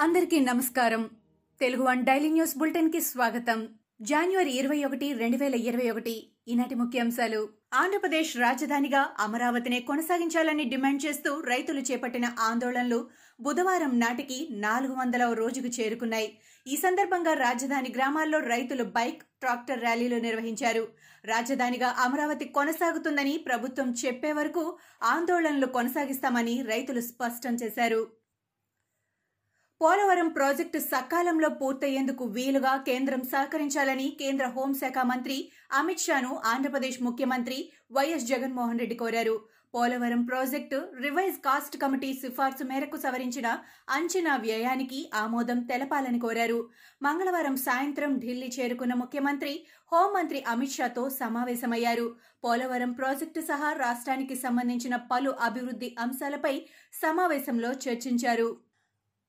అందరికీ నమస్కారం. Telugu one daily news బులెటిన్కి స్వాగతం. జనవరి ఇరవై ఒకటి రెండు వేల ఇరవై ఒకటి ఈనాటి ముఖ్యాంశాలు. ఆంధ్రప్రదేశ్ రాజధానిగా అమరావతినే కొనసాగించాలని డిమాండ్ చేస్తూ రైతులు చేపట్టిన ఆందోళనలు బుధవారం నాటికి నాలుగు వందల రోజుకు చేరుకున్నాయి. ఈ సందర్భంగా రాజధాని గ్రామాల్లో రైతులు బైక్ ట్రాక్టర్ ర్యాలీలు నిర్వహించారు. రాజధానిగా అమరావతి కొనసాగుతుందని ప్రభుత్వం చెప్పే వరకు ఆందోళనలు కొనసాగిస్తామని రైతులు స్పష్టం చేశారు. పోలవరం ప్రాజెక్టు సకాలంలో పూర్తయ్యేందుకు వీలుగా కేంద్రం సహకరించాలని కేంద్ర హోంశాఖ మంత్రి అమిత్ షాను ఆంధ్రప్రదేశ్ ముఖ్యమంత్రి వైఎస్ జగన్మోహన్ రెడ్డి కోరారు. Polavaram project revise cost committee సిఫార్సు మేరకు సవరించిన అంచనా వ్యయానికి ఆమోదం తెలపాలని కోరారు. మంగళవారం సాయంత్రం ఢిల్లీ చేరుకున్న ముఖ్యమంత్రి హోంమంత్రి అమిత్ షాతో సమావేశమయ్యారు. పోలవరం ప్రాజెక్టు సహా రాష్ట్రానికి సంబంధించిన పలు అభివృద్ధి అంశాలపై సమావేశంలో చర్చించారు.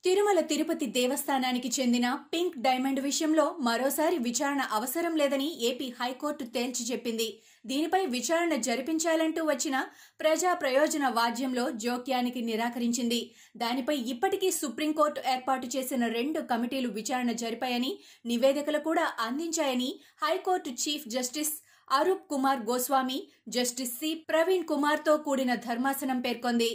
తిరుమల తిరుపతి దేవస్థానానికి చెందిన పింక్ డైమండ్ విషయంలో మరోసారి విచారణ అవసరం లేదని ఏపీ హైకోర్టు తేల్చి చెప్పింది. దీనిపై విచారణ జరిపించాలంటూ వచ్చిన ప్రజా ప్రయోజన వాద్యంలో జోక్యానికి నిరాకరించింది. దానిపై ఇప్పటికీ సుప్రీంకోర్టు ఏర్పాటు చేసిన రెండు కమిటీలు విచారణ జరిపాయని నివేదికలు కూడా అందించాయని high court chief justice Arup Kumar Goswami justice C Praveen కుమార్తో కూడిన ధర్మాసనం పేర్కొంది.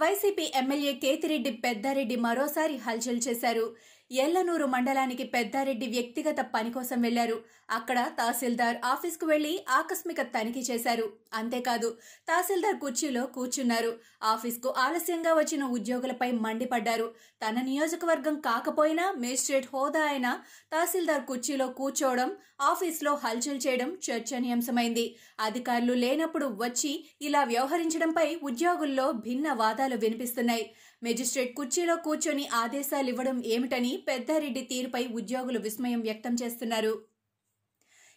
వైసీపీ ఎమ్మెల్యే కేతిరెడ్డి పెద్దారెడ్డి మరోసారి హల్చల్ చేశారు. ఎల్లనూరు మండలానికి పెద్దారెడ్డి వ్యక్తిగత పని కోసం వెళ్ళారు. అక్కడ తహసీల్దార్ ఆఫీస్కు వెళ్ళి ఆకస్మిక తనిఖీ చేశారు. అంతేకాదు తహసీల్దార్ కుర్చీలో కూర్చున్నారు. ఆఫీస్కు ఆలస్యంగా వచ్చిన ఉద్యోగులపై మండిపడ్డారు. తన నియోజకవర్గం కాకపోయినా మేజిస్ట్రేట్ హోదా అయిన తహసీల్దార్ కుర్చీలో కూర్చోవడం ఆఫీస్లో హల్చల్ చేయడం చర్చనీయాంశమైంది. అధికారులు లేనప్పుడు వచ్చి ఇలా వ్యవహరించడంపై ఉద్యోగుల్లో భిన్న వాదాలు వినిపిస్తున్నాయి. మెజిస్ట్రేట్ కుర్చీలో కూర్చొని ఆదేశాలివ్వడం ఏమిటని పెద్దారెడ్డి తీరుపై ఉద్యోగులు విస్మయం వ్యక్తం చేస్తున్నారు.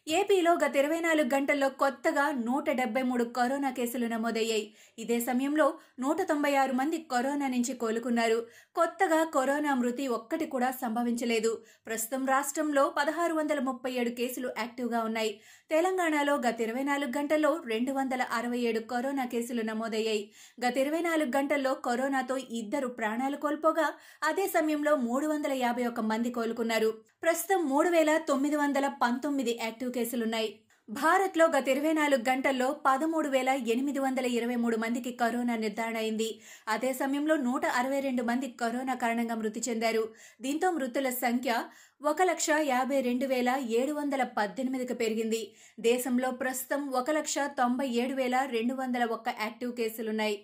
ఏపీలో గత ఇరవై నాలుగు గంటల్లో కొత్తగా నూట డెబ్బై మూడు కరోనా కేసులు నమోదయ్యాయి. ఇదే సమయంలో నూట తొంభై ఆరు మంది కరోనా నుంచి కోలుకున్నారు. కొత్తగా కరోనా మృతి ఒక్కటి కూడా సంభవించలేదు. ప్రస్తుతం రాష్ట్రంలో పదహారు వందల ముప్పై ఏడు కేసులు యాక్టివ్గా ఉన్నాయి. తెలంగాణలో గత ఇరవై నాలుగు గంటల్లో రెండు వందల అరవై ఏడు కరోనా కేసులు నమోదయ్యాయి. గత ఇరవై నాలుగు గంటల్లో కరోనాతో ఇద్దరు ప్రాణాలు కోల్పోగా అదే సమయంలో మూడు వందల యాభై ఒక్క మంది కోలుకున్నారు. ప్రస్తుతం మూడు వేల తొమ్మిది వందల పంతొమ్మిది యాక్టివ్ కేసులున్నాయి. భారత్లో గత ఇరవై నాలుగు గంటల్లో పదమూడు వేల ఎనిమిది వందల ఇరవై మూడు మందికి కరోనా నిర్ధారణ అయింది. అదే సమయంలో నూట అరవై రెండు మంది కరోనా కారణంగా మృతి చెందారు. దీంతో మృతుల సంఖ్య ఒక లక్ష యాభై రెండు వేల ఏడు వందల పద్దెనిమిదికి పెరిగింది. దేశంలో ప్రస్తుతం ఒక లక్ష తొంభై ఏడు వేల రెండు వందల ఒక్క యాక్టివ్ కేసులున్నాయి.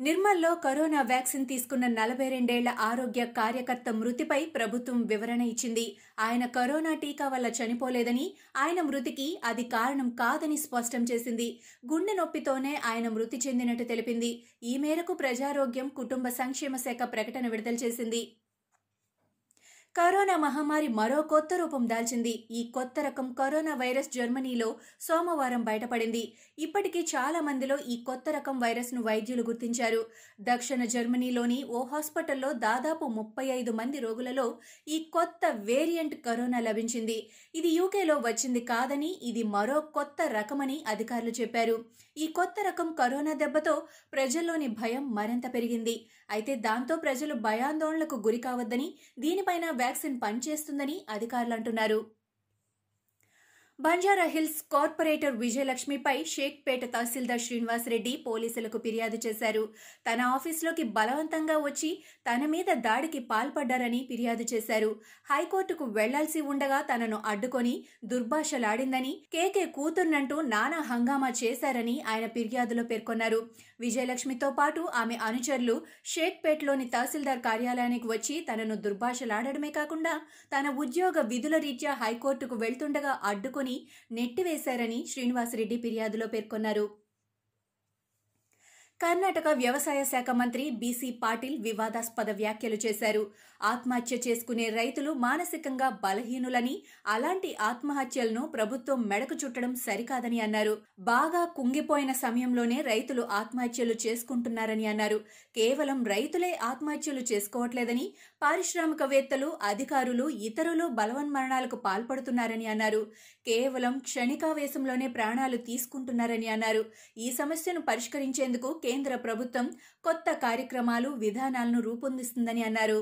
నిర్మల్లో కరోనా వ్యాక్సిన్ తీసుకున్న నలభై రెండేళ్ళ ఆరోగ్య కార్యకర్త మృతిపై ప్రభుత్వం వివరణ ఇచ్చింది. ఆయన కరోనా టీకా వల్ల చనిపోలేదని ఆయన మృతికి అది కారణం కాదని స్పష్టం చేసింది. గుండె నొప్పితోనే ఆయన మృతి చెందినట్టు తెలిపింది. ఈ మేరకు ప్రజారోగ్యం కుటుంబ సంక్షేమ శాఖ ప్రకటన విడుదల చేసింది. కరోనా మహమ్మారి మరో కొత్త రూపం దాల్చింది. ఈ కొత్త రకం కరోనా వైరస్ జర్మనీలో సోమవారం బయటపడింది. ఇప్పటికీ చాలా మందిలో ఈ కొత్త రకం వైరస్ను వైద్యులు గుర్తించారు. దక్షిణ జర్మనీలోని ఓ హాస్పిటల్లో దాదాపు ముప్పై ఐదు మంది రోగులలో ఈ కొత్త వేరియంట్ కరోనా లభించింది. ఇది యూకేలో వచ్చింది కాదని ఇది మరో కొత్త రకమని అధికారులు చెప్పారు. ఈ కొత్త రకం కరోనా దెబ్బతో ప్రజల్లోని భయం మరింత పెరిగింది. అయితే దాంతో ప్రజలు భయాందోళనలకు గురి కావద్దని దీనిపైన వ్యాక్సిన్ పనిచేస్తుందని అధికారులు అంటున్నారు. బంజారా హిల్స్ కార్పొరేటర్ విజయలక్ష్మిపై షేక్పేట తహసీల్దార్ శ్రీనివాసరెడ్డి పోలీసులకు ఫిర్యాదు చేశారు. తన ఆఫీసులోకి బలవంతంగా వచ్చి తన మీద దాడికి పాల్పడ్డారని ఫిర్యాదు చేశారు. హైకోర్టుకు వెళ్ళాల్సి ఉండగా తనను అడ్డుకొని దుర్భాషలాడిందని కేకే కూతుర్నంటూ నానా హంగామా చేశారని ఆయన ఫిర్యాదులో పేర్కొన్నారు. విజయలక్ష్మితో పాటు ఆమె అనుచరులు షేక్పేట్లోని తహసీల్దార్ కార్యాలయానికి వచ్చి తనను దుర్భాషలాడడమే కాకుండా తన ఉద్యోగ విధుల రీత్యా హైకోర్టుకు వెళ్తుండగా అడ్డుకొని నెట్టివేశారని శ్రీనివాసరెడ్డి ఫిర్యాదులో పేర్కొన్నారు. కర్ణాటక వ్యవసాయ శాఖ మంత్రి బీసీ పాటిల్ వివాదాస్పద వ్యాఖ్యలు చేశారు. ఆత్మహత్య చేసుకునే రైతులు మానసికంగా బలహీనులని అలాంటి ఆత్మహత్యలను ప్రభుత్వం మెడకు చుట్టడం సరికాదని అన్నారు. బాగా కుంగిపోయిన సమయంలోనే రైతులు ఆత్మహత్యలు చేసుకుంటున్నారని అన్నారు. కేవలం రైతులే ఆత్మహత్యలు చేసుకోవట్లేదని పారిశ్రామికవేత్తలు అధికారులు ఇతరులు బలవన్మరణాలకు పాల్పడుతున్నారని అన్నారు. కేవలం క్షణికావేశంలోనే ప్రాణాలు తీసుకుంటున్నారని అన్నారు. ఈ సమస్యను పరిష్కరించేందుకు కేంద్ర ప్రభుత్వం కొత్త కార్యక్రమాలు విధానాలను రూపొందిస్తుందని అన్నారు.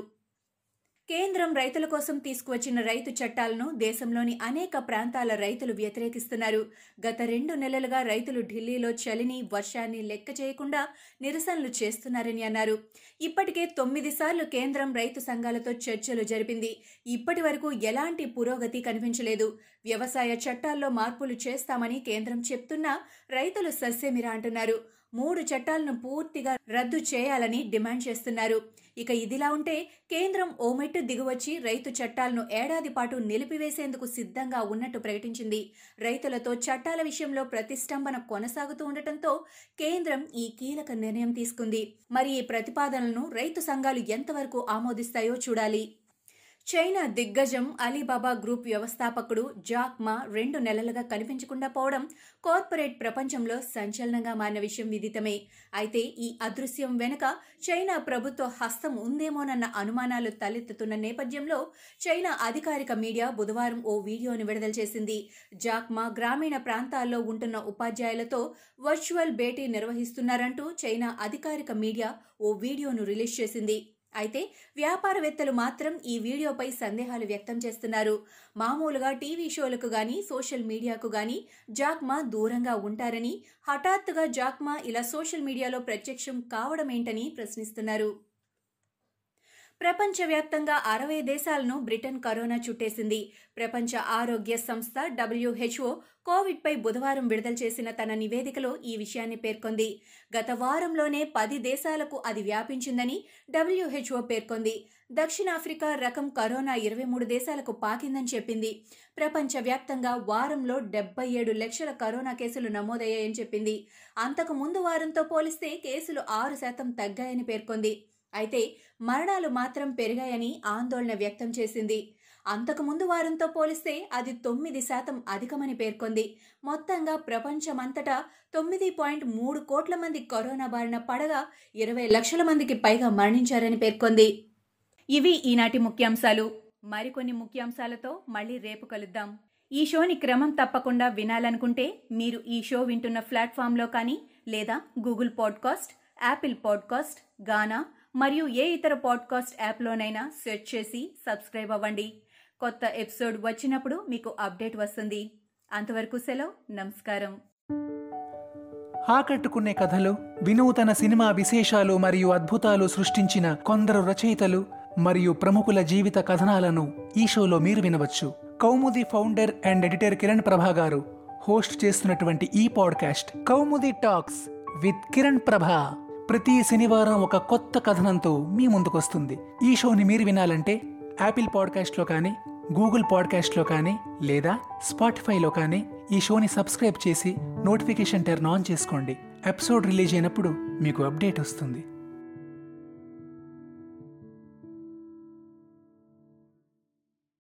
కేంద్రం రైతుల కోసం తీసుకువచ్చిన రైతు చట్టాలను దేశంలోని అనేక ప్రాంతాల రైతులు వ్యతిరేకిస్తున్నారు. గత రెండు నెలలుగా రైతులు ఢిల్లీలో చలిని వర్షాన్ని లెక్క చేయకుండా నిరసనలు చేస్తున్నారని అన్నారు. ఇప్పటికే తొమ్మిది సార్లు కేంద్రం రైతు సంఘాలతో చర్చలు జరిపింది. ఇప్పటి వరకు ఎలాంటి పురోగతి కనిపించలేదు. వ్యవసాయ చట్టాల్లో మార్పులు చేస్తామని కేంద్రం చెప్తున్నా రైతులు సస్యమిరా అంటున్నారు. మూడు చట్టాలను పూర్తిగా రద్దు చేయాలని డిమాండ్ చేస్తున్నారు. ఇక ఇదిలా ఉంటే కేంద్రం ఓ మెట్టు దిగువచ్చి రైతు చట్టాలను ఏడాది పాటు నిలిపివేసేందుకు సిద్ధంగా ఉన్నట్టు ప్రకటించింది. రైతులతో చట్టాల విషయంలో ప్రతిష్టంభన కొనసాగుతూ ఉండటంతో కేంద్రం ఈ కీలక నిర్ణయం తీసుకుంది. మరి ఈ ప్రతిపాదనలను రైతు సంఘాలు ఎంతవరకు ఆమోదిస్తాయో చూడాలి. చైనా దిగ్గజం అలీబాబా గ్రూప్ వ్యవస్థాపకుడు జాక్ మా రెండు నెలలుగా కనిపించకుండా పోవడం కార్పొరేట్ ప్రపంచంలో సంచలనంగా మారిన విషయం విదితమే. అయితే ఈ అదృశ్యం వెనుక చైనా ప్రభుత్వ హస్తం ఉందేమోనన్న అనుమానాలు తలెత్తుతున్న నేపథ్యంలో చైనా అధికారిక మీడియా బుధవారం ఓ వీడియోను విడుదల చేసింది. జాక్ మా గ్రామీణ ప్రాంతాల్లో ఉంటున్న ఉపాధ్యాయులతో వర్చువల్ భేటీ నిర్వహిస్తున్నారంటూ చైనా అధికారిక మీడియా ఓ వీడియోను రిలీజ్ చేసింది. అయితే వ్యాపారవేత్తలు మాత్రం ఈ వీడియోపై సందేహాలు వ్యక్తం చేస్తున్నారు. మామూలుగా టీవీ షోలకు గాని సోషల్ మీడియాకు గాని జాక్మా దూరంగా ఉంటారని హఠాత్తుగా జాక్మా ఇలా సోషల్ మీడియాలో ప్రత్యక్షం కావడమేంటని ప్రశ్నిస్తున్నారు. ప్రపంచవ్యాప్తంగా అరవై దేశాలను బ్రిటన్ కరోనా చుట్టేసింది. ప్రపంచ ఆరోగ్య సంస్థ డబ్ల్యూహెచ్ఓ కోవిడ్పై బుధవారం విడుదల చేసిన తన నివేదికలో ఈ విషయాన్ని పేర్కొంది. గత వారంలోనే పది దేశాలకు అది వ్యాపించిందని డబ్ల్యూహెచ్ఓ పేర్కొంది. దక్షిణాఫ్రికా రకం కరోనా ఇరవై మూడు దేశాలకు పాకిందని చెప్పింది. ప్రపంచవ్యాప్తంగా వారంలో డెబ్బై ఏడు లక్షల కరోనా కేసులు నమోదయ్యాయని చెప్పింది. అంతకు ముందు వారంతో పోలిస్తే కేసులు ఆరు శాతం తగ్గాయని పేర్కొంది. అయితే మరణాలు మాత్రం పెరిగాయని ఆందోళన వ్యక్తం చేసింది. అంతకు ముందు వారంతో పోలిస్తే అది తొమ్మిది శాతం అధికమని పేర్కొంది. మొత్తంగా ప్రపంచమంతటా తొమ్మిది పాయింట్ మూడు కోట్ల మంది కరోనా బారిన పడగా ఇరవై లక్షల మందికి పైగా మరణించారని పేర్కొంది. ఇవి ఈనాటి ముఖ్యాంశాలు. మరికొన్ని ముఖ్యాంశాలతో మళ్ళీ రేపు కలుద్దాం. ఈ షోని క్రమం తప్పకుండా వినాలనుకుంటే మీరు ఈ షో వింటున్న ప్లాట్ఫామ్లో కానీ లేదా Google podcast Apple podcast Gaana మరియు ఏ ఇతర పాడ్కాస్ట్ యాప్లోనైనా సెర్చ్ చేసి సబ్స్క్రైబ్ అవ్వండి. కొత్త ఎపిసోడ్ వచ్చినప్పుడు మీకు అప్డేట్ వస్తుంది. అంతవరకు సెలవు. నమస్కారం. ఆకట్టుకునే కథలు వినూతన సినిమా విశేషాలు మరియు అద్భుతాలు సృష్టించిన కొందరు రచయితలు మరియు ప్రముఖుల జీవిత కథనాలను ఈ షోలో మీరు వినవచ్చు. Koumudi founder and editor Kiran Prabha garu host చేస్తున్నటువంటి ఈ podcast Koumudi talks with Kiran Prabha. ప్రతి శనివారం ఒక కొత్త కథనంతో మీ ముందుకొస్తుంది. ఈ షోని మీరు వినాలంటే యాపిల్ పాడ్కాస్ట్లో కానీ గూగుల్ పాడ్కాస్ట్లో కానీ లేదా స్పాటిఫైలో కానీ ఈ షోని సబ్స్క్రైబ్ చేసి నోటిఫికేషన్ టర్న్ ఆన్ చేసుకోండి. ఎపిసోడ్ రిలీజ్ అయినప్పుడు మీకు అప్డేట్ వస్తుంది.